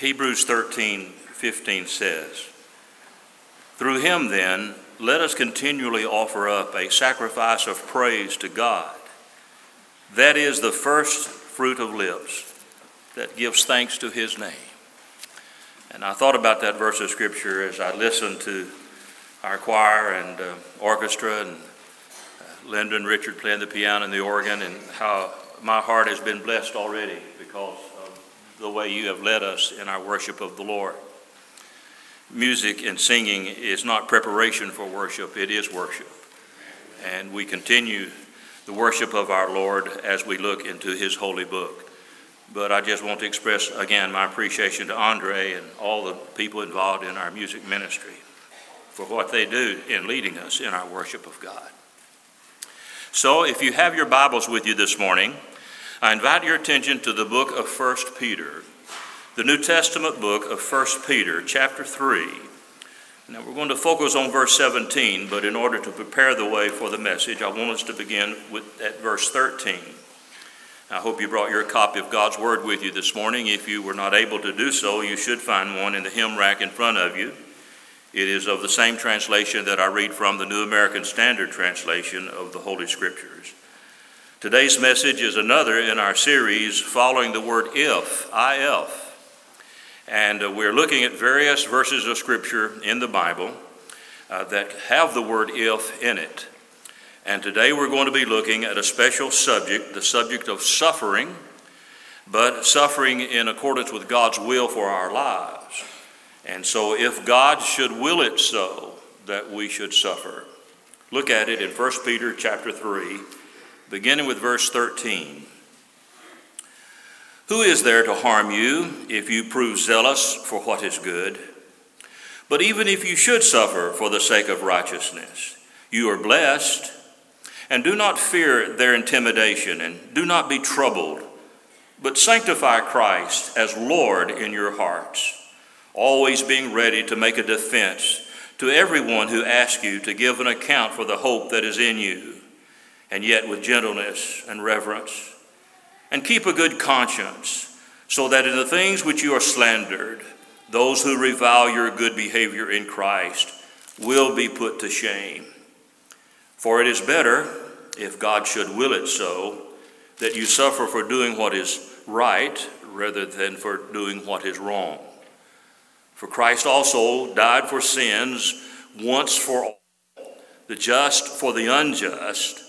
Hebrews 13 15 says, Through him, then, let us continually offer up a sacrifice of praise to God. That is the first fruit of lips that gives thanks to his name. And I thought about that verse of scripture as I listened to our choir and uh, orchestra and uh, Linda and Richard playing the piano and the organ, and how my heart has been blessed already because the way you have led us in our worship of the Lord. Music and singing is not preparation for worship, it is worship. And we continue the worship of our Lord as we look into His holy book. But I just want to express again my appreciation to Andre and all the people involved in our music ministry for what they do in leading us in our worship of God. So, if you have your Bibles with you this morning, I invite your attention to the book of 1 Peter, the New Testament book of 1 Peter, chapter 3. Now, we're going to focus on verse 17, but in order to prepare the way for the message, I want us to begin with at verse 13. I hope you brought your copy of God's Word with you this morning. If you were not able to do so, you should find one in the hymn rack in front of you. It is of the same translation that I read from the New American Standard Translation of the Holy Scriptures. Today's message is another in our series following the word if, if. And uh, we're looking at various verses of Scripture in the Bible uh, that have the word if in it. And today we're going to be looking at a special subject, the subject of suffering, but suffering in accordance with God's will for our lives. And so, if God should will it so that we should suffer, look at it in 1 Peter chapter 3, beginning with verse 13. Who is there to harm you if you prove zealous for what is good? But even if you should suffer for the sake of righteousness, you are blessed. And do not fear their intimidation, and do not be troubled, but sanctify Christ as Lord in your hearts, always being ready to make a defense to everyone who asks you to give an account for the hope that is in you, and yet with gentleness and reverence and keep a good conscience, so that in the things which you are slandered, those who revile your good behavior in Christ will be put to shame. For it is better, if God should will it so, that you suffer for doing what is right rather than for doing what is wrong. For Christ also died for sins once for all, the just for the unjust,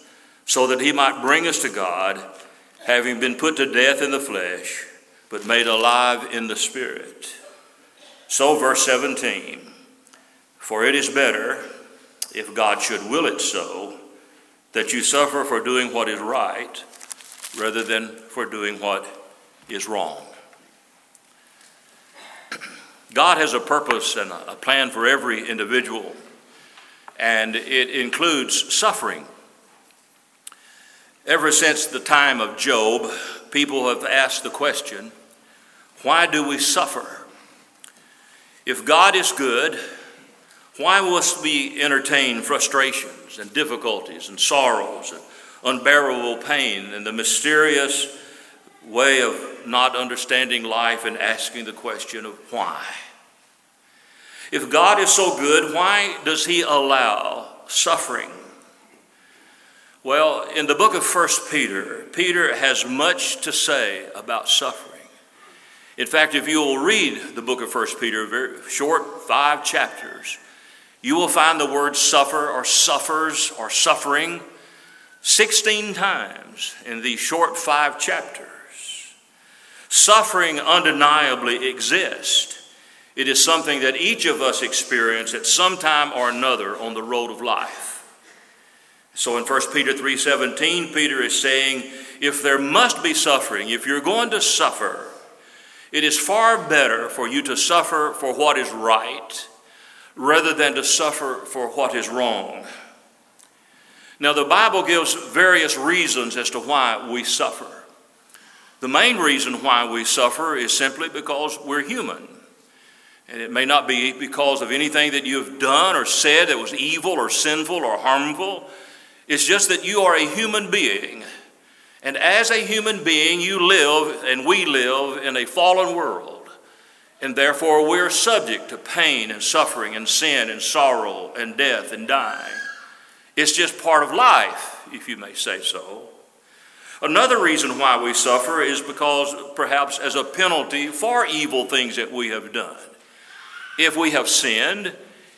so that he might bring us to God having been put to death in the flesh, but made alive in the Spirit. So, verse 17 For it is better, if God should will it so, that you suffer for doing what is right rather than for doing what is wrong. God has a purpose and a plan for every individual, and it includes suffering. Ever since the time of Job, people have asked the question why do we suffer? If God is good, why must we entertain frustrations and difficulties and sorrows and unbearable pain and the mysterious way of not understanding life and asking the question of why? If God is so good, why does He allow suffering well, in the book of 1 Peter, Peter has much to say about suffering. In fact, if you will read the book of 1 Peter, very short, five chapters, you will find the word suffer or suffers or suffering 16 times in these short five chapters. Suffering undeniably exists. It is something that each of us experience at some time or another on the road of life. So in 1 Peter 3:17, Peter is saying, if there must be suffering, if you're going to suffer, it is far better for you to suffer for what is right rather than to suffer for what is wrong. Now, the Bible gives various reasons as to why we suffer. The main reason why we suffer is simply because we're human. And it may not be because of anything that you've done or said that was evil or sinful or harmful. It's just that you are a human being. And as a human being, you live and we live in a fallen world. And therefore, we're subject to pain and suffering and sin and sorrow and death and dying. It's just part of life, if you may say so. Another reason why we suffer is because perhaps as a penalty for evil things that we have done. If we have sinned,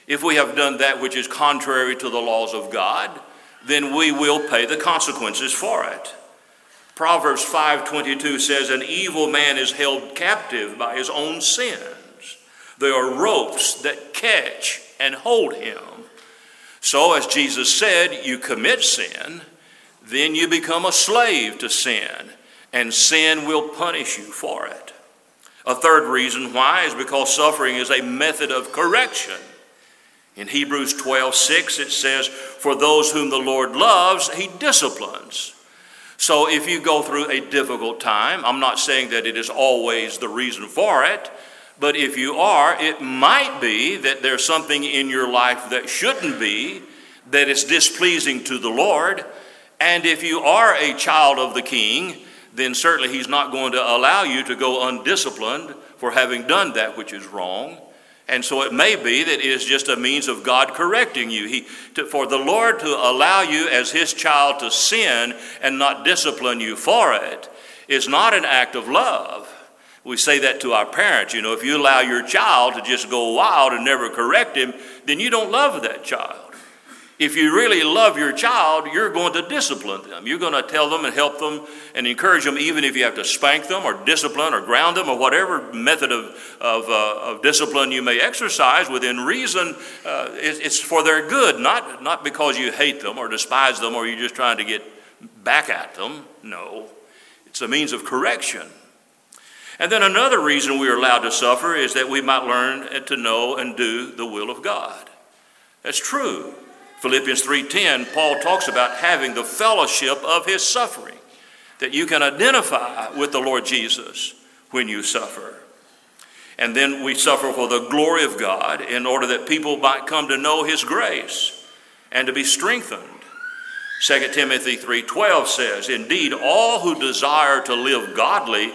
if we have done that which is contrary to the laws of God, then we will pay the consequences for it. Proverbs 5:22 says an evil man is held captive by his own sins. There are ropes that catch and hold him. So as Jesus said, you commit sin, then you become a slave to sin, and sin will punish you for it. A third reason why is because suffering is a method of correction. In Hebrews 12:6 it says, "For those whom the Lord loves, he disciplines." So if you go through a difficult time, I'm not saying that it is always the reason for it, but if you are, it might be that there's something in your life that shouldn't be, that is displeasing to the Lord. And if you are a child of the king, then certainly he's not going to allow you to go undisciplined for having done that which is wrong. And so it may be that it is just a means of God correcting you. He, to, for the Lord to allow you as His child to sin and not discipline you for it is not an act of love. We say that to our parents. You know, if you allow your child to just go wild and never correct him, then you don't love that child. If you really love your child, you're going to discipline them. You're going to tell them and help them and encourage them, even if you have to spank them or discipline or ground them or whatever method of, of, uh, of discipline you may exercise within reason. Uh, it, it's for their good, not, not because you hate them or despise them or you're just trying to get back at them. No, it's a means of correction. And then another reason we are allowed to suffer is that we might learn to know and do the will of God. That's true. Philippians 3:10, Paul talks about having the fellowship of his suffering, that you can identify with the Lord Jesus when you suffer. And then we suffer for the glory of God in order that people might come to know his grace and to be strengthened. 2 Timothy 3:12 says, "Indeed, all who desire to live godly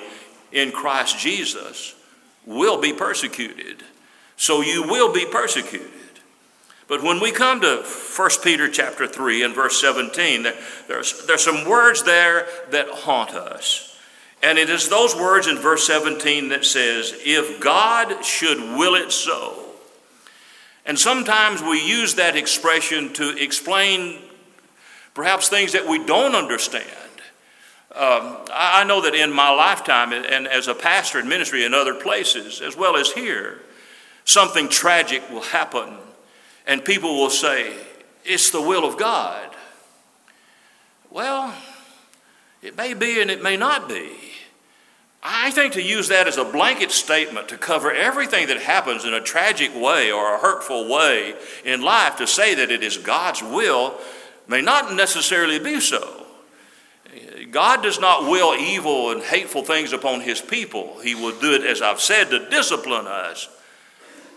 in Christ Jesus will be persecuted." So you will be persecuted. But when we come to 1 Peter chapter 3 and verse 17, there's, there's some words there that haunt us. And it is those words in verse 17 that says, If God should will it so. And sometimes we use that expression to explain perhaps things that we don't understand. Um, I know that in my lifetime, and as a pastor in ministry in other places, as well as here, something tragic will happen and people will say, it's the will of God. Well, it may be and it may not be. I think to use that as a blanket statement to cover everything that happens in a tragic way or a hurtful way in life, to say that it is God's will, may not necessarily be so. God does not will evil and hateful things upon his people. He will do it, as I've said, to discipline us.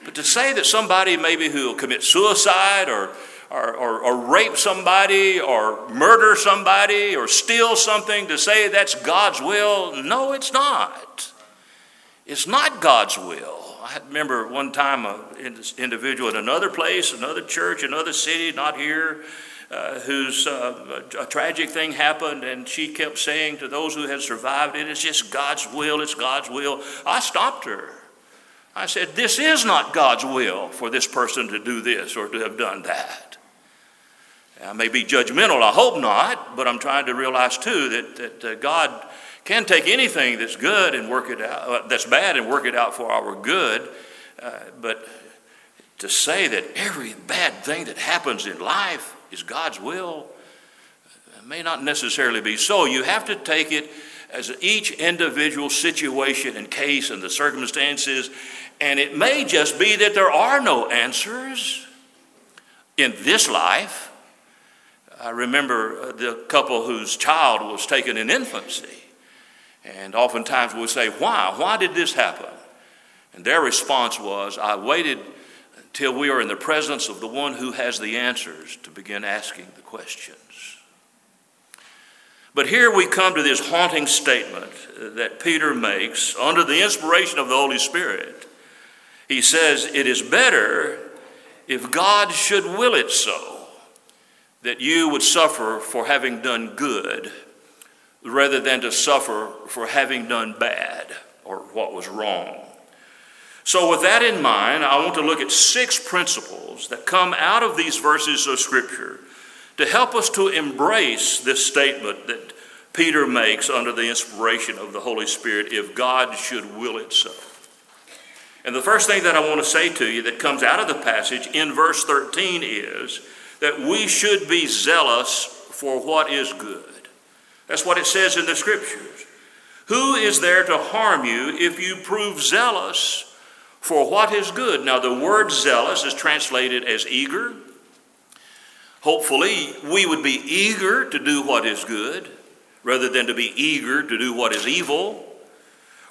But to say that somebody maybe who will commit suicide or, or, or, or, rape somebody or murder somebody or steal something, to say that's God's will, no, it's not. It's not God's will. I remember one time an individual in another place, another church, another city, not here, uh, whose uh, a tragic thing happened, and she kept saying to those who had survived it, It's just God's will, it's God's will. I stopped her. I said, This is not God's will for this person to do this or to have done that. I may be judgmental, I hope not, but I'm trying to realize too that, that uh, God can take anything that's good and work it out, uh, that's bad and work it out for our good. Uh, but to say that every bad thing that happens in life is God's will uh, may not necessarily be so. You have to take it as each individual situation and case and the circumstances and it may just be that there are no answers in this life. I remember uh, the couple whose child was taken in infancy. And oftentimes we'll say, Why? Why did this happen? And their response was, I waited until we are in the presence of the one who has the answers to begin asking the questions. But here we come to this haunting statement that Peter makes under the inspiration of the Holy Spirit He says, It is better if God should will it so that you would suffer for having done good rather than to suffer for having done bad or what was wrong. So, with that in mind, I want to look at six principles that come out of these verses of Scripture to help us to embrace this statement that Peter makes under the inspiration of the Holy Spirit if God should will it so. And the first thing that I want to say to you that comes out of the passage in verse 13 is that we should be zealous for what is good. That's what it says in the scriptures. Who is there to harm you if you prove zealous for what is good? Now, the word zealous is translated as eager. Hopefully, we would be eager to do what is good rather than to be eager to do what is evil.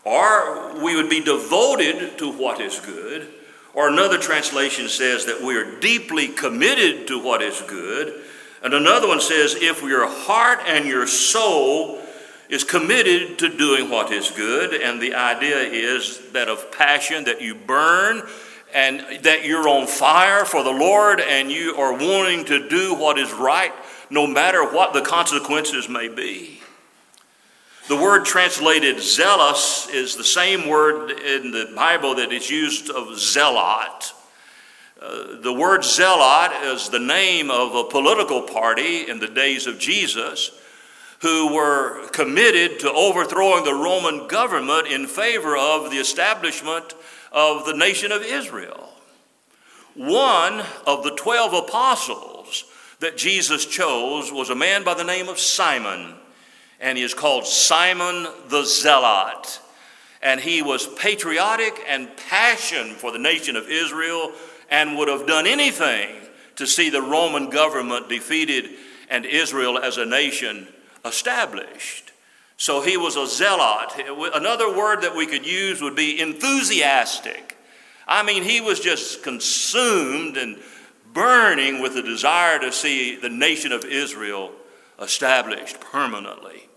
Or we would be devoted to what is good. Or another translation says that we are deeply committed to what is good. And another one says, if your heart and your soul is committed to doing what is good, and the idea is that of passion, that you burn and that you're on fire for the Lord and you are wanting to do what is right no matter what the consequences may be. The word translated zealous is the same word in the Bible that is used of zealot. Uh, the word zealot is the name of a political party in the days of Jesus who were committed to overthrowing the Roman government in favor of the establishment of the nation of Israel. One of the 12 apostles that Jesus chose was a man by the name of Simon, and he is called Simon the Zealot. And he was patriotic and passionate for the nation of Israel and would have done anything to see the Roman government defeated and Israel as a nation established. So he was a zealot. Another word that we could use would be enthusiastic. I mean, he was just consumed and burning with the desire to see the nation of Israel established permanently.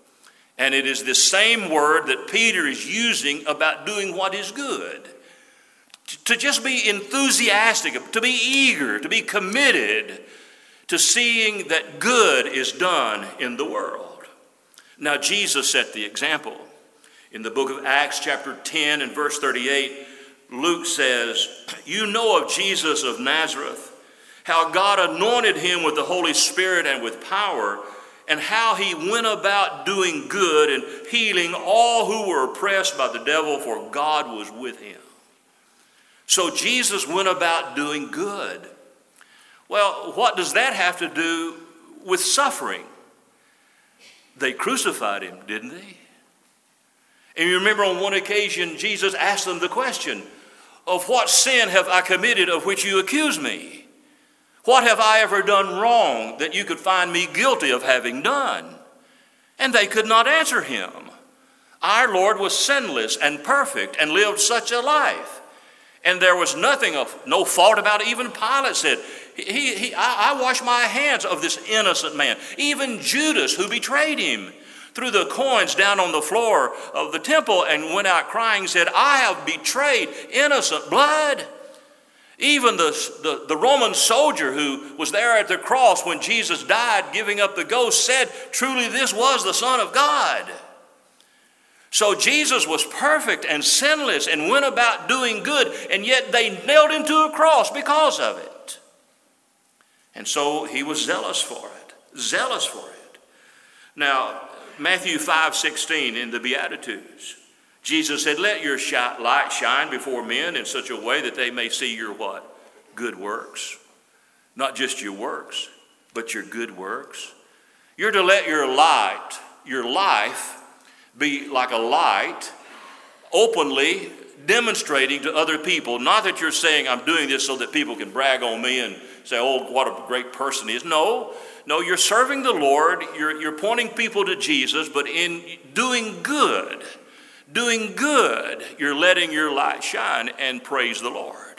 And it is the same word that Peter is using about doing what is good. To just be enthusiastic, to be eager, to be committed to seeing that good is done in the world. Now, Jesus set the example. In the book of Acts, chapter 10 and verse 38, Luke says, You know of Jesus of Nazareth, how God anointed him with the Holy Spirit and with power, and how he went about doing good and healing all who were oppressed by the devil, for God was with him. So Jesus went about doing good. Well, what does that have to do with suffering? They crucified him, didn't they? And you remember on one occasion, Jesus asked them the question of what sin have I committed of which you accuse me? What have I ever done wrong that you could find me guilty of having done? And they could not answer him. Our Lord was sinless and perfect and lived such a life. And there was nothing of no fault about it. Even Pilate said, he, he, I, I wash my hands of this innocent man. Even Judas, who betrayed him, threw the coins down on the floor of the temple and went out crying, said, I have betrayed innocent blood. Even the, the, the, Roman soldier who was there at the cross when Jesus died, giving up the ghost, said, Truly, this was the Son of God. So Jesus was perfect and sinless and went about doing good, and yet they nailed him to a cross because of it. And so he was zealous for it, zealous for it. Now, Matthew 5 16 in the Beatitudes, Jesus said, Let your light shine before men in such a way that they may see your what? Good works. Not just your works, but your good works. You're to let your light, your life, be like a light, openly demonstrating to other people, not that you're saying, I'm doing this so that people can brag on me and say, oh, what a great person he is. No, no, you're serving the Lord, you're, you're pointing people to Jesus, but in doing good, doing good, you're letting your light shine and praise the Lord.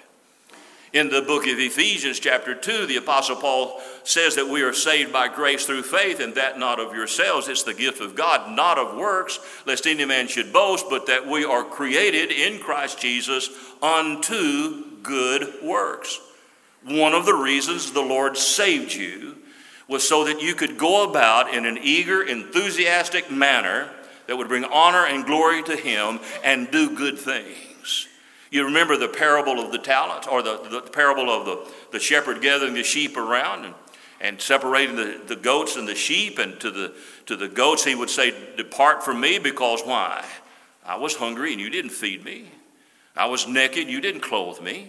In the book of Ephesians, chapter 2, the Apostle Paul says that we are saved by grace through faith, and that not of yourselves. It's the gift of God, not of works, lest any man should boast, but that we are created in Christ Jesus unto good works. One of the reasons the Lord saved you was so that you could go about in an eager, enthusiastic manner that would bring honor and glory to Him and do good things. You remember the parable of the talents, or the, the parable of the, the shepherd gathering the sheep around and, and separating the, the goats and the sheep. And to the, to the goats, he would say, Depart from me, because why? I was hungry and you didn't feed me. I was naked, you didn't clothe me.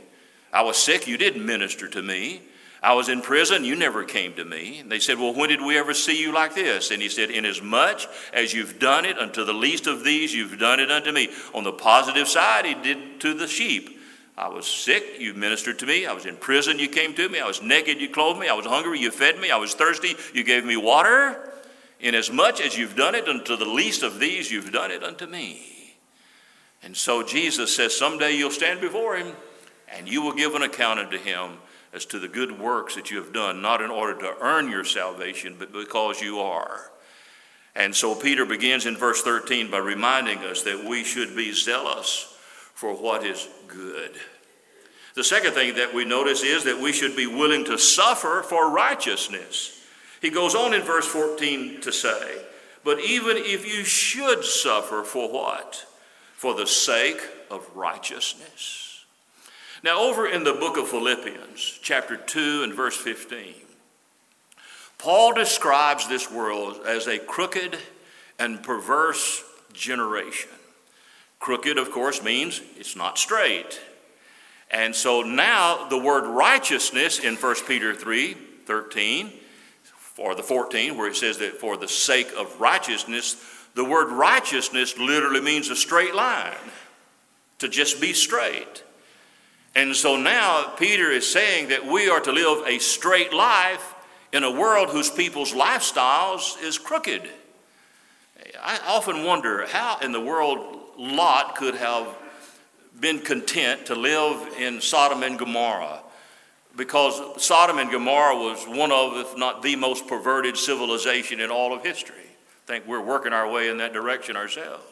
I was sick, you didn't minister to me. I was in prison, you never came to me. And they said, Well, when did we ever see you like this? And he said, Inasmuch as you've done it unto the least of these, you've done it unto me. On the positive side, he did to the sheep. I was sick, you ministered to me. I was in prison, you came to me. I was naked, you clothed me. I was hungry, you fed me. I was thirsty, you gave me water. Inasmuch as you've done it unto the least of these, you've done it unto me. And so Jesus says, Someday you'll stand before him and you will give an account unto him as to the good works that you have done, not in order to earn your salvation, but because you are. And so Peter begins in verse 13 by reminding us that we should be zealous for what is good. The second thing that we notice is that we should be willing to suffer for righteousness. He goes on in verse 14 to say, But even if you should suffer for what? For the sake of righteousness. Now, over in the book of Philippians, chapter 2 and verse 15, Paul describes this world as a crooked and perverse generation. Crooked, of course, means it's not straight. And so now the word righteousness in 1 Peter 3 13, for the 14, where it says that for the sake of righteousness, the word righteousness literally means a straight line, to just be straight. And so now Peter is saying that we are to live a straight life in a world whose people's lifestyles is crooked. I often wonder how in the world Lot could have been content to live in Sodom and Gomorrah because Sodom and Gomorrah was one of, if not the most perverted civilization in all of history. I think we're working our way in that direction ourselves.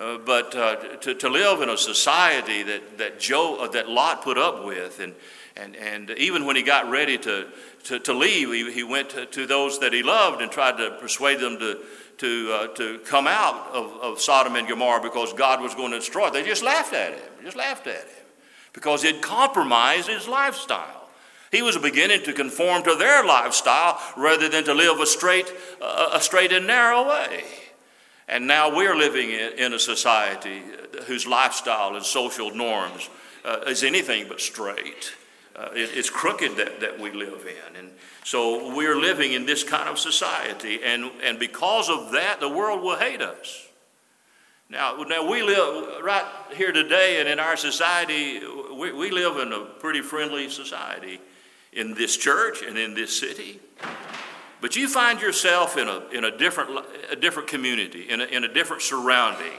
Uh, but uh, to, to live in a society that, that, Joe, uh, that Lot put up with, and, and, and even when he got ready to, to, to leave, he, he went to, to, those that he loved and tried to persuade them to, to, uh, to come out of, of Sodom and Gomorrah because God was going to destroy it. They just laughed at him, just laughed at him because he'd compromised his lifestyle. He was beginning to conform to their lifestyle rather than to live a straight, a straight and narrow way. And now we're living in a society whose lifestyle and social norms uh, is anything but straight. Uh, it, it's crooked that, that we live in. And so we're living in this kind of society. And, and because of that, the world will hate us. Now, now we live right here today, and in our society, we, we live in a pretty friendly society in this church and in this city. But you find yourself in a, in a, different, a different community, in a, in a different surrounding,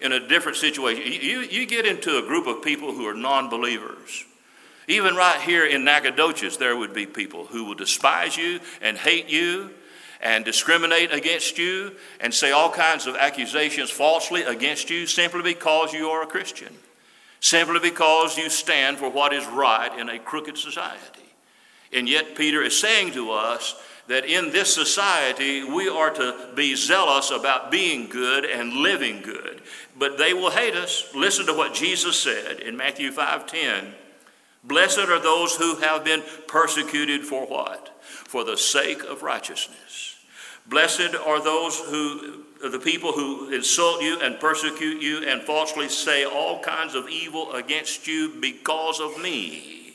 in a different situation. You, you get into a group of people who are non believers. Even right here in Nacogdoches, there would be people who will despise you and hate you and discriminate against you and say all kinds of accusations falsely against you simply because you are a Christian, simply because you stand for what is right in a crooked society. And yet, Peter is saying to us that in this society we are to be zealous about being good and living good. But they will hate us. Listen to what Jesus said in Matthew 5:10. Blessed are those who have been persecuted for what? For the sake of righteousness. Blessed are those who the people who insult you and persecute you and falsely say all kinds of evil against you because of me.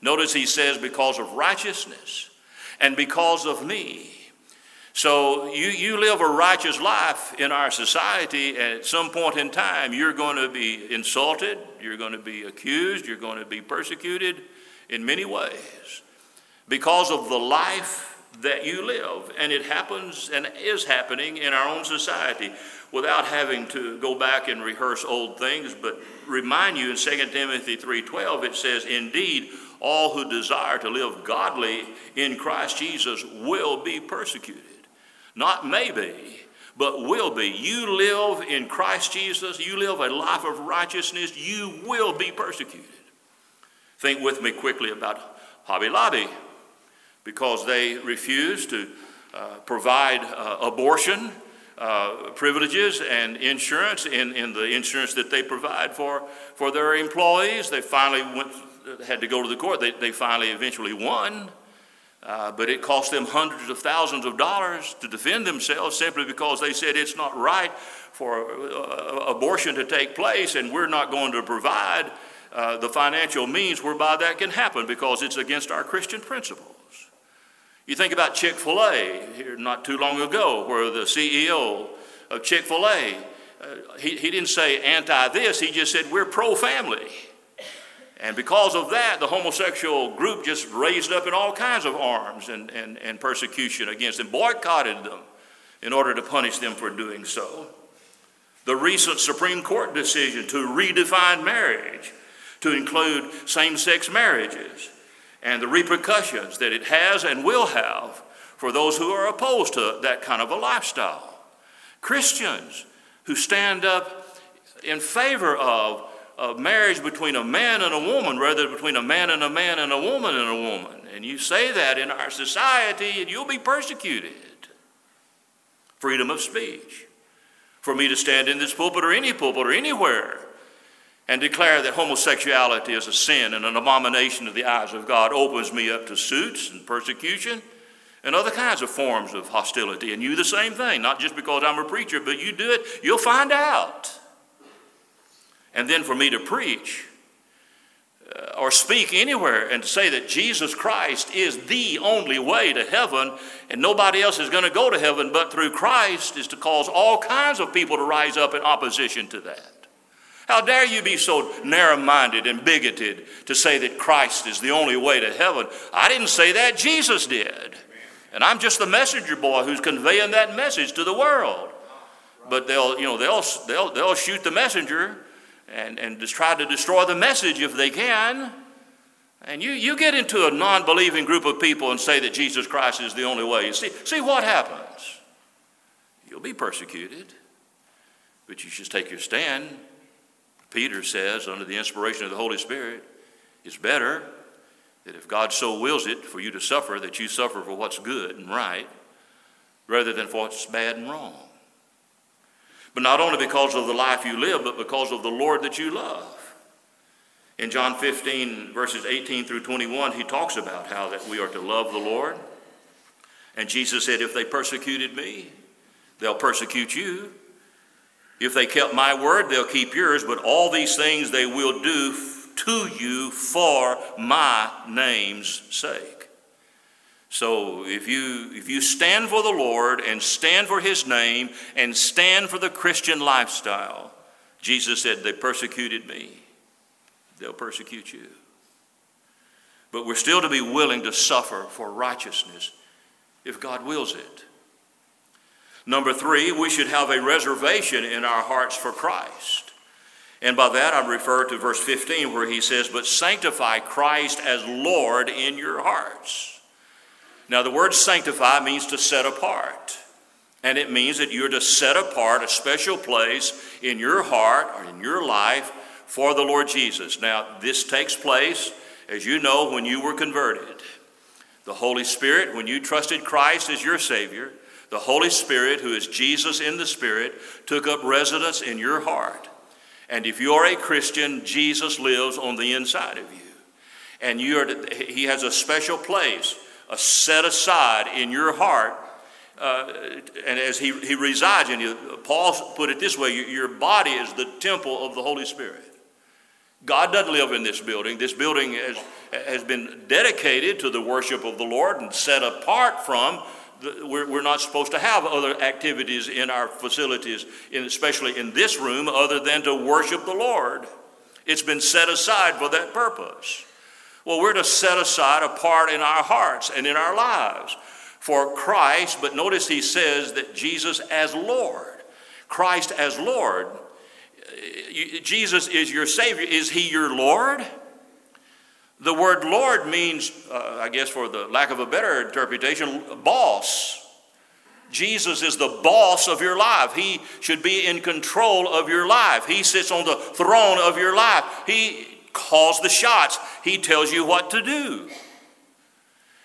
Notice he says because of righteousness and because of me. So you, you live a righteous life in our society, and at some point in time, you're going to be insulted, you're going to be accused, you're going to be persecuted in many ways because of the life that you live. And it happens and is happening in our own society without having to go back and rehearse old things, but remind you in 2 Timothy 3:12 it says, "Indeed, all who desire to live godly in Christ Jesus will be persecuted." Not maybe, but will be. You live in Christ Jesus, you live a life of righteousness, you will be persecuted. Think with me quickly about Hobby Lobby because they refused to uh, provide uh, abortion uh, privileges and insurance in, in the insurance that they provide for, for their employees. They finally went, had to go to the court. They, they finally eventually won. Uh, but it cost them hundreds of thousands of dollars to defend themselves simply because they said it's not right for uh, abortion to take place and we're not going to provide uh, the financial means whereby that can happen because it's against our Christian principles. You think about Chick fil A here not too long ago, where the CEO of Chick fil A, uh, he, he didn't say anti this, he just said we're pro family. And because of that, the homosexual group just raised up in all kinds of arms and, and, and persecution against them, boycotted them in order to punish them for doing so. The recent Supreme Court decision to redefine marriage to include same sex marriages and the repercussions that it has and will have for those who are opposed to that kind of a lifestyle. Christians who stand up in favor of, of marriage between a man and a woman rather than between a man and a man and a woman and a woman. And you say that in our society and you'll be persecuted. Freedom of speech. For me to stand in this pulpit or any pulpit or anywhere and declare that homosexuality is a sin and an abomination to the eyes of God opens me up to suits and persecution and other kinds of forms of hostility. And you the same thing, not just because I'm a preacher, but you do it, you'll find out. And then for me to preach uh, or speak anywhere and to say that Jesus Christ is the only way to heaven and nobody else is going to go to heaven but through Christ is to cause all kinds of people to rise up in opposition to that. How dare you be so narrow minded and bigoted to say that Christ is the only way to heaven? I didn't say that, Jesus did. And I'm just the messenger boy who's conveying that message to the world. But they'll, you know, they'll, they'll, they'll shoot the messenger and, and just try to destroy the message if they can. And you, you get into a non believing group of people and say that Jesus Christ is the only way. See, see what happens? You'll be persecuted, but you just take your stand Peter says, under the inspiration of the Holy Spirit, it's better that if God so wills it for you to suffer, that you suffer for what's good and right, rather than for what's bad and wrong. But not only because of the life you live, but because of the Lord that you love. In John 15, verses 18 through 21, he talks about how that we are to love the Lord. And Jesus said, If they persecuted me, they'll persecute you. If they kept my word, they'll keep yours, but all these things they will do to you for my name's sake. So if you if you stand for the Lord and stand for his name and stand for the Christian lifestyle, Jesus said they persecuted me. They'll persecute you. But we're still to be willing to suffer for righteousness if God wills it. Number three, we should have a reservation in our hearts for Christ. And by that, I refer to verse 15 where he says, But sanctify Christ as Lord in your hearts. Now, the word sanctify means to set apart. And it means that you're to set apart a special place in your heart or in your life for the Lord Jesus. Now, this takes place, as you know, when you were converted. The Holy Spirit, when you trusted Christ as your Savior, the Holy Spirit, who is Jesus in the Spirit, took up residence in your heart. And if you're a Christian, Jesus lives on the inside of you. And you are to, he has a special place, a set aside in your heart. Uh, and as he, he resides in you, Paul put it this way your body is the temple of the Holy Spirit. God doesn't live in this building. This building has, has been dedicated to the worship of the Lord and set apart from we're, not supposed to have other activities in our facilities, especially in this room, other than to worship the Lord. It's been set aside for that purpose. Well, we're to set aside a part in our hearts and in our lives for Christ, but notice he says that Jesus as Lord. Christ as Lord. Jesus is your Savior. Is he your Lord? The word Lord means, uh, I guess for the lack of a better interpretation, boss. Jesus is the boss of your life. He should be in control of your life. He sits on the throne of your life. He calls the shots. He tells you what to do.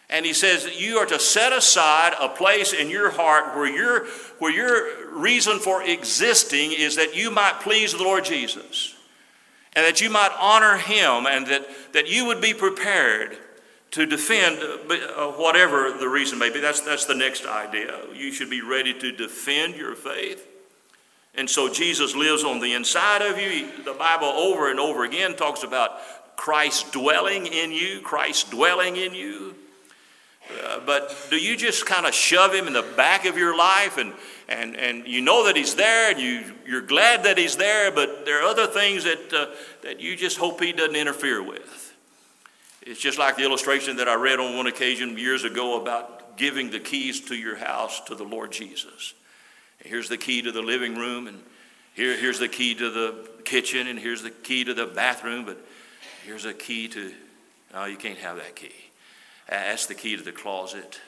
And he says that you are to set aside a place in your heart where your, where your reason for existing is that you might please the Lord Jesus and that you might honor him and that, that you would be prepared to defend uh, whatever the reason may be. That's, that's the next idea. You should be ready to defend your faith. And so Jesus lives on the inside of you. The Bible over and over again talks about Christ dwelling in you, Christ dwelling in you. Uh, but do you just kind of shove him in the back of your life and, and, and you know that he's there and you, you're glad that he's there, but there are other things that, uh, that you just hope he doesn't interfere with? It's just like the illustration that I read on one occasion years ago about giving the keys to your house to the Lord Jesus. Here's the key to the living room, and here, here's the key to the kitchen, and here's the key to the bathroom, but here's a key to, no, you can't have that key. That's the key to the closet.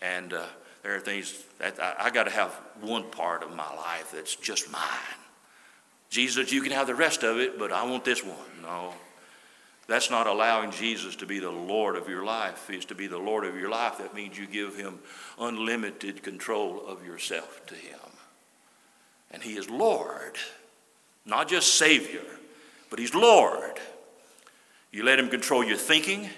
And uh, there are things that I, I got to have one part of my life that's just mine. Jesus, you can have the rest of it, but I want this one. No. That's not allowing Jesus to be the Lord of your life. He's to be the Lord of your life. That means you give him unlimited control of yourself to him. And he is Lord, not just Savior, but he's Lord. You let him control your thinking,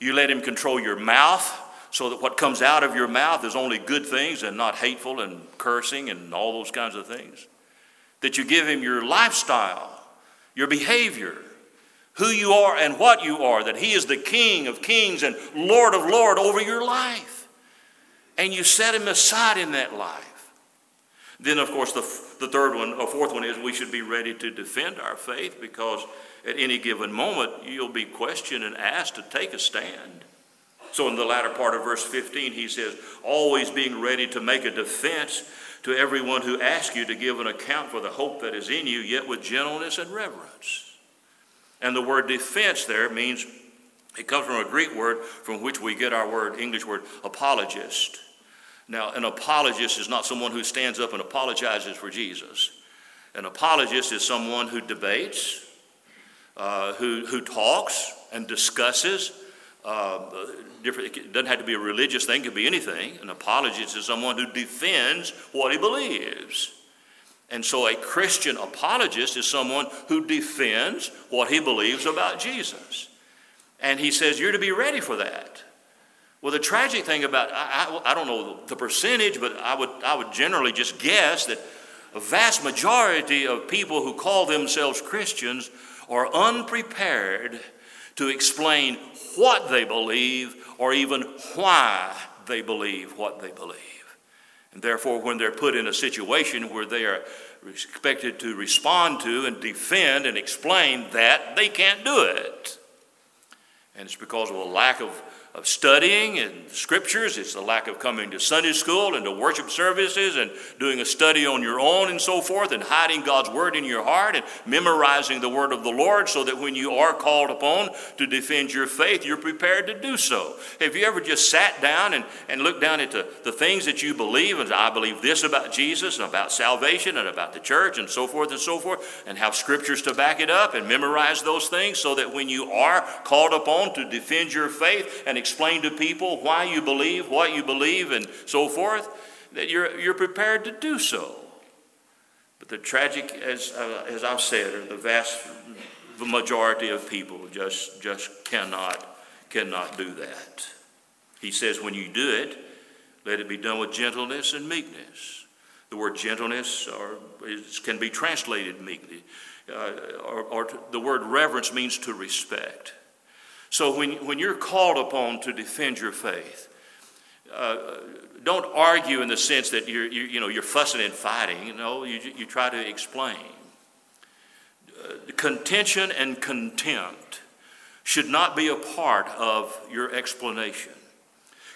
you let Him control your mouth so that what comes out of your mouth is only good things and not hateful and cursing and all those kinds of things. That you give Him your lifestyle, your behavior, who you are and what you are, that He is the King of kings and Lord of lords over your life. And you set Him aside in that life. Then, of course, the, the third one, or fourth one is we should be ready to defend our faith because at any given moment, you'll be questioned and asked to take a stand. So, in the latter part of verse 15, he says, always being ready to make a defense to everyone who asks you to give an account for the hope that is in you, yet with gentleness and reverence. And the word defense there means it comes from a Greek word from which we get our word, English word, apologist. Now, an apologist is not someone who stands up and apologizes for Jesus. An apologist is someone who debates, uh, who, who talks and discusses. Uh, different, it doesn't have to be a religious thing, it could be anything. An apologist is someone who defends what he believes. And so a Christian apologist is someone who defends what he believes about Jesus. And he says, You're to be ready for that. Well, the tragic thing about, I, I, I don't know the percentage, but I would, I would generally just guess that a vast majority of people who call themselves Christians are unprepared to explain what they believe or even why they believe what they believe. And therefore, when they're put in a situation where they are expected to respond to and defend and explain that, they can't do it. And it's because of a lack of of studying and scriptures. It's the lack of coming to Sunday school and to worship services and doing a study on your own and so forth and hiding God's word in your heart and memorizing the word of the Lord so that when you are called upon to defend your faith, you're prepared to do so. Have you ever just sat down and, and looked down at the, the things that you believe and I believe this about Jesus and about salvation and about the church and so forth and so forth and have scriptures to back it up and memorize those things so that when you are called upon to defend your faith and explain to people why you believe, what you believe, and so forth, that you're, you're prepared to do so. But the tragic, as, uh, as I've said, are the vast majority of people just, just cannot, cannot do that. He says, when you do it, let it be done with gentleness and meekness. The word gentleness or is, can be translated meekly, uh, or, or the word reverence means to respect. So when, when you're called upon to defend your faith, uh, don't argue in the sense that you're, you, you know, you're fussing and fighting. You know, you, you try to explain. Uh, contention and contempt should not be a part of your explanation.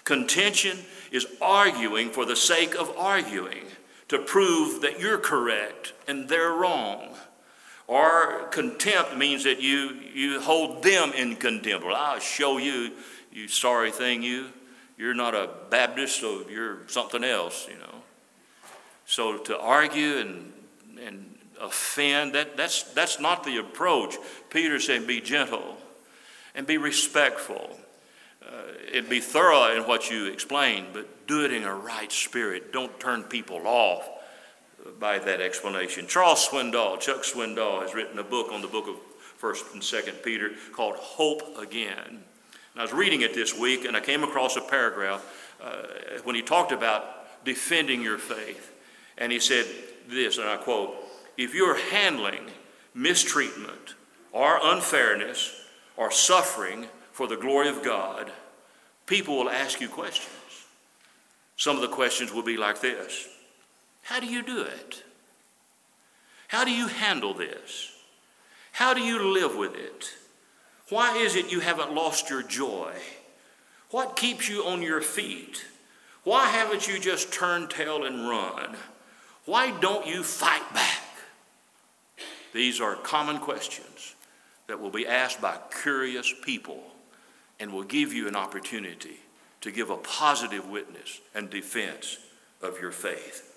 Contention is arguing for the sake of arguing to prove that you're correct and they're wrong. Or contempt means that you, you hold them in contempt. Well, I'll show you, you sorry thing, you. You're not a Baptist, so you're something else, you know. So to argue and, and offend, that, that's, that's not the approach. Peter said, be gentle and be respectful. Uh, be thorough in what you explain, but do it in a right spirit. Don't turn people off by that explanation. Charles Swindoll, Chuck Swindoll, has written a book on the book of 1st and 2nd Peter called Hope Again. And I was reading it this week and I came across a paragraph uh, when he talked about defending your faith. And he said this, and I quote If you're handling mistreatment or unfairness or suffering for the glory of God, people will ask you questions. Some of the questions will be like this how do you do it? How do you handle this? How do you live with it? Why is it you haven't lost your joy? What keeps you on your feet? Why haven't you just turned tail and run? Why don't you fight back? These are common questions that will be asked by curious people and will give you an opportunity to give a positive witness and defense of your faith.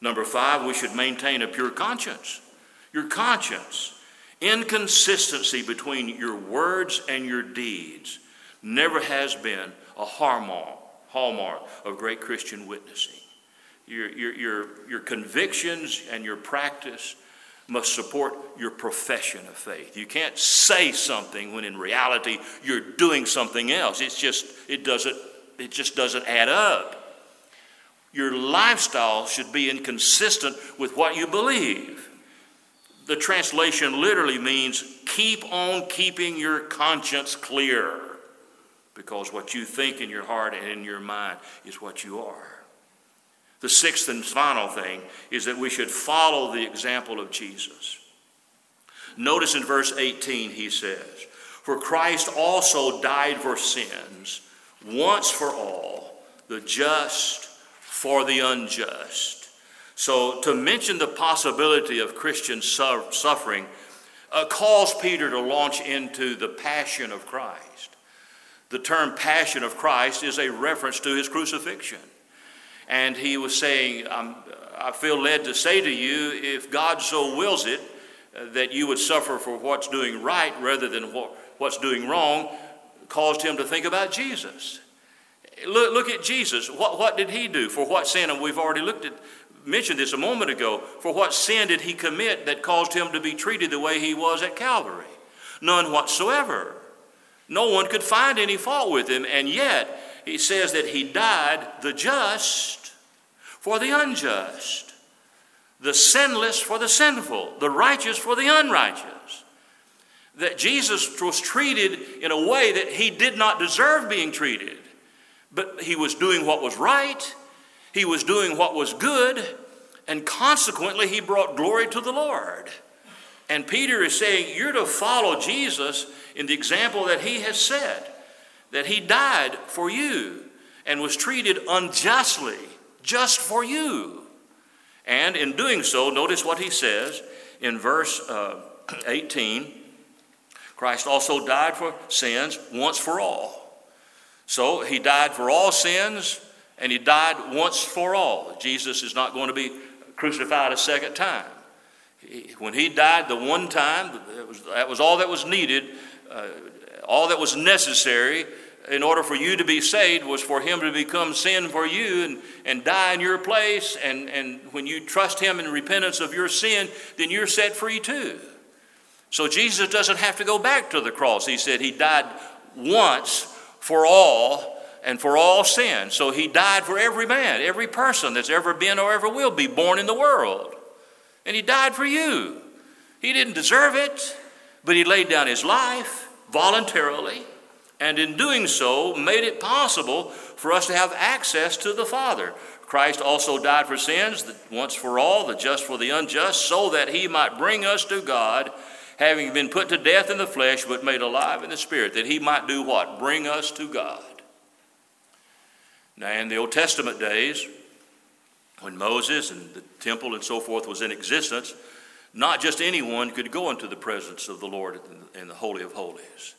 Number five, we should maintain a pure conscience. Your conscience, inconsistency between your words and your deeds, never has been a hallmark, hallmark of great Christian witnessing. Your, your, your, your convictions and your practice must support your profession of faith. You can't say something when in reality you're doing something else. It's just, it doesn't, it just doesn't add up. Your lifestyle should be inconsistent with what you believe. The translation literally means keep on keeping your conscience clear because what you think in your heart and in your mind is what you are. The sixth and final thing is that we should follow the example of Jesus. Notice in verse 18 he says, For Christ also died for sins once for all, the just for the unjust. So, to mention the possibility of Christian suffering uh, calls Peter to launch into the passion of Christ. The term passion of Christ is a reference to his crucifixion. And he was saying, I feel led to say to you, if God so wills it, that you would suffer for what's doing right rather than what, what's doing wrong, caused him to think about Jesus. Look, look at Jesus. What, what did he do? For what sin? And we've already looked at, mentioned this a moment ago. For what sin did he commit that caused him to be treated the way he was at Calvary? None whatsoever. No one could find any fault with him, and yet he says that he died the just for the unjust, the sinless for the sinful, the righteous for the unrighteous. That Jesus was treated in a way that he did not deserve being treated. But he was doing what was right, he was doing what was good, and consequently, he brought glory to the Lord. And Peter is saying, You're to follow Jesus in the example that he has set, that he died for you and was treated unjustly just for you. And in doing so, notice what he says in verse uh, 18 Christ also died for sins once for all so he died for all sins, and he died once for all. Jesus is not going to be crucified a second time. when he died the one time, that was, that was all that was needed, uh, all that was necessary in order for you to be saved was for him to become sin for you and, and die in your place. And, and when you trust him in repentance of your sin, then you're set free too. So Jesus doesn't have to go back to the cross. He said he died once for all and for all sin. So he died for every man, every person that's ever been or ever will be born in the world. And he died for you. He didn't deserve it, but he laid down his life voluntarily, and in doing so, made it possible for us to have access to the Father. Christ also died for sins, once for all, the just for the unjust, so that he might bring us to God having been put to death in the flesh, but made alive in the spirit, that he might do what? Bring us to God. Now, in the Old Testament days, when Moses and the temple and so forth was in existence, not just anyone could go into the presence of the Lord in the Holy of Holies.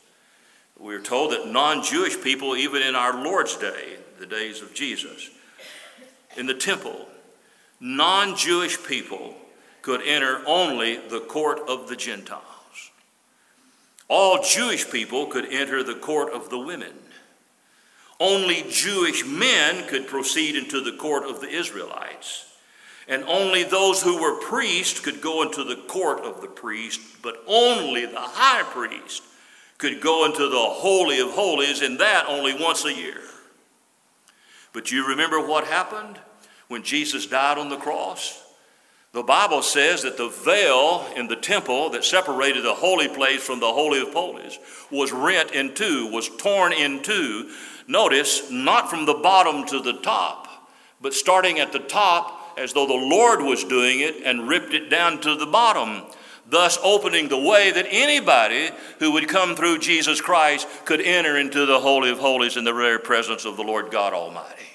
We are told that non Jewish people, even in our Lord's day, the days of Jesus, in the temple, non Jewish people could enter only the court of the Gentiles. All Jewish people could enter the court of the women. Only Jewish men could proceed into the court of the Israelites. And only those who were priests could go into the court of the priest, but only the high priest could go into the Holy of Holies, and that only once a year. But you remember what happened when Jesus died on the cross? The Bible says that the veil in the temple that separated the holy place from the Holy of Holies was rent in two, was torn in two. Notice, not from the bottom to the top, but starting at the top as though the Lord was doing it and ripped it down to the bottom, thus opening the way that anybody who would come through Jesus Christ could enter into the Holy of Holies in the very presence of the Lord God Almighty.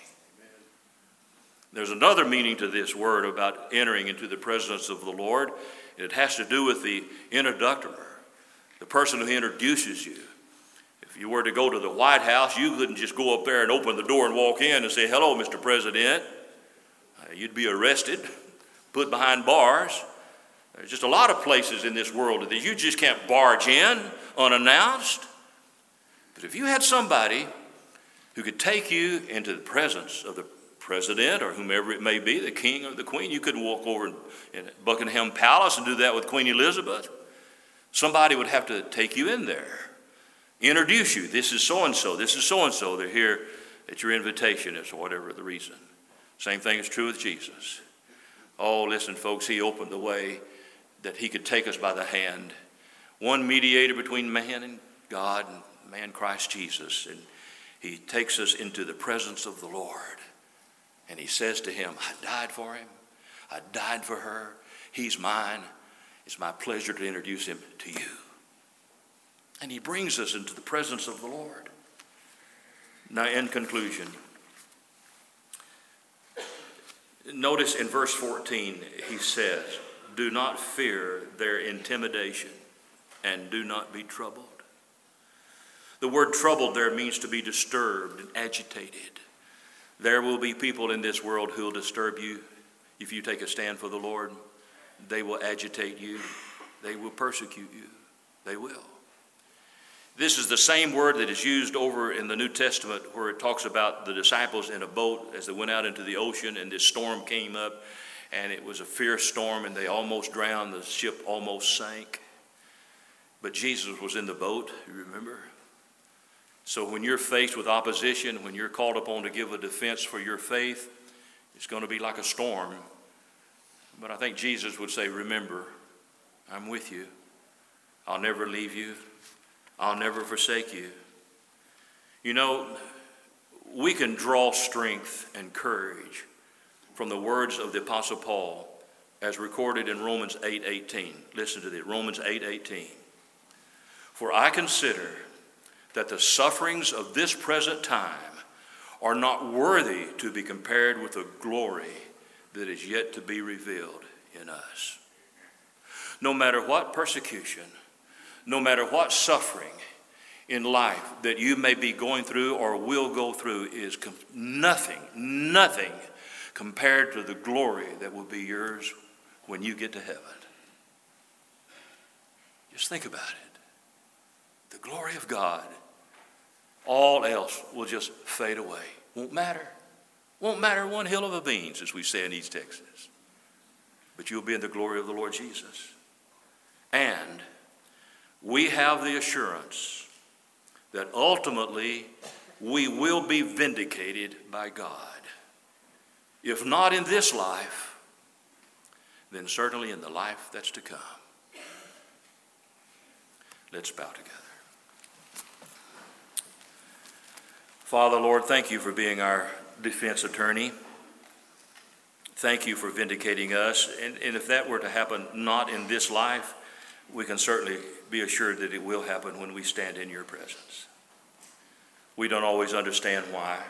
There's another meaning to this word about entering into the presence of the Lord. It has to do with the introductor, the person who introduces you. If you were to go to the White House, you couldn't just go up there and open the door and walk in and say, Hello, Mr. President. Uh, you'd be arrested, put behind bars. There's just a lot of places in this world that you just can't barge in unannounced. But if you had somebody who could take you into the presence of the president or whomever it may be, the king or the queen. You couldn't walk over in, Buckingham Palace and do that with Queen Elizabeth. Somebody would have to take you in there, introduce you. This is so and so. This is so and so. They're here at your invitation, is whatever the reason. Same thing is true with Jesus. Oh, listen, folks, he opened the way that he could take us by the hand. One mediator between man and God, and man Christ Jesus. And he takes us into the presence of the Lord. And he says to him, I died for him. I died for her. He's mine. It's my pleasure to introduce him to you. And he brings us into the presence of the Lord. Now, in conclusion, notice in verse 14, he says, Do not fear their intimidation and do not be troubled. The word troubled there means to be disturbed and agitated. There will be people in this world who will disturb you if you take a stand for the Lord. They will agitate you, they will persecute you. They will. This is the same word that is used over in the New Testament where it talks about the disciples in a boat as they went out into the ocean and this storm came up and it was a fierce storm and they almost drowned. The ship almost sank. But Jesus was in the boat, you remember? So when you're faced with opposition, when you're called upon to give a defense for your faith, it's going to be like a storm. But I think Jesus would say, Remember, I'm with you. I'll never leave you. I'll never forsake you. You know, we can draw strength and courage from the words of the Apostle Paul as recorded in Romans 8:18. 8, Listen to this, Romans 8:18. 8, For I consider that the sufferings of this present time are not worthy to be compared with the glory that is yet to be revealed in us. No matter what persecution, no matter what suffering in life that you may be going through or will go through, is nothing, nothing compared to the glory that will be yours when you get to heaven. Just think about it. The glory of God all else will just fade away. Won't matter. Won't matter one hill of a beans, as we say in East Texas. But you'll be in the glory of the Lord Jesus. And we have the assurance that ultimately we will be vindicated by God. If not in this life, then certainly in the life that's to come. Let's bow together. Father, Lord, thank you for being our defense attorney. Thank you for vindicating us. And, and, if that were to happen not in this life, we can certainly be assured that it will happen when we stand in your presence. We don't always understand why.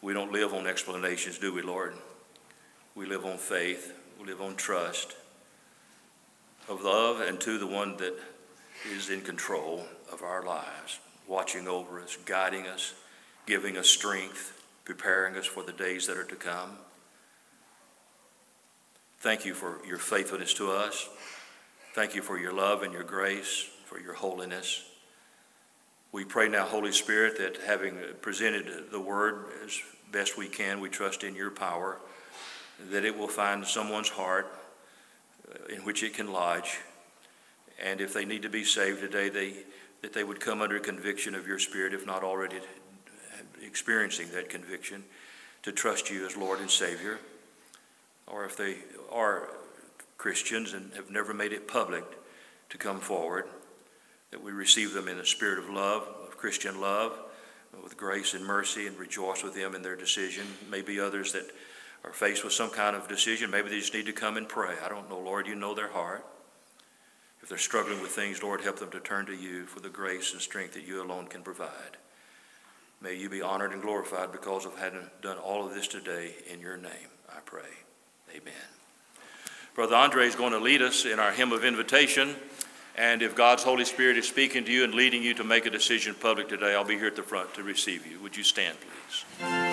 We don't live on explanations, do we, Lord? We live on faith, we live on trust of love and to the one that is in control of our lives, watching over us, guiding us, giving us strength, preparing us for the days that are to come. Thank you for your faithfulness to us. Thank you for your love and your grace, for your holiness. We pray now, Holy Spirit, that having presented the word as best we can, we trust in your power, that it will find someone's heart uh, in which it can lodge. And if they need to be saved today, they, that they would come under conviction of your Spirit, if not already experiencing that conviction, to trust you as Lord and Savior. Or if they are Christians and have never made it public, to come forward, that we receive them in a spirit of love, of Christian love, with grace and mercy, and rejoice with them in their decision. Maybe others that are faced with some kind of decision, maybe they just need to come and pray. I don't know, Lord, you know their heart. If they're struggling with things, Lord, help them to turn to you for the grace and strength that you alone can provide. May you be honored and glorified because of having done all of this today in your name, I pray. Amen. Brother Andre is going to lead us in our hymn of invitation. And if God's Holy Spirit is speaking to you and leading you to make a decision public today, I'll be here at the front to receive you. Would you stand, please?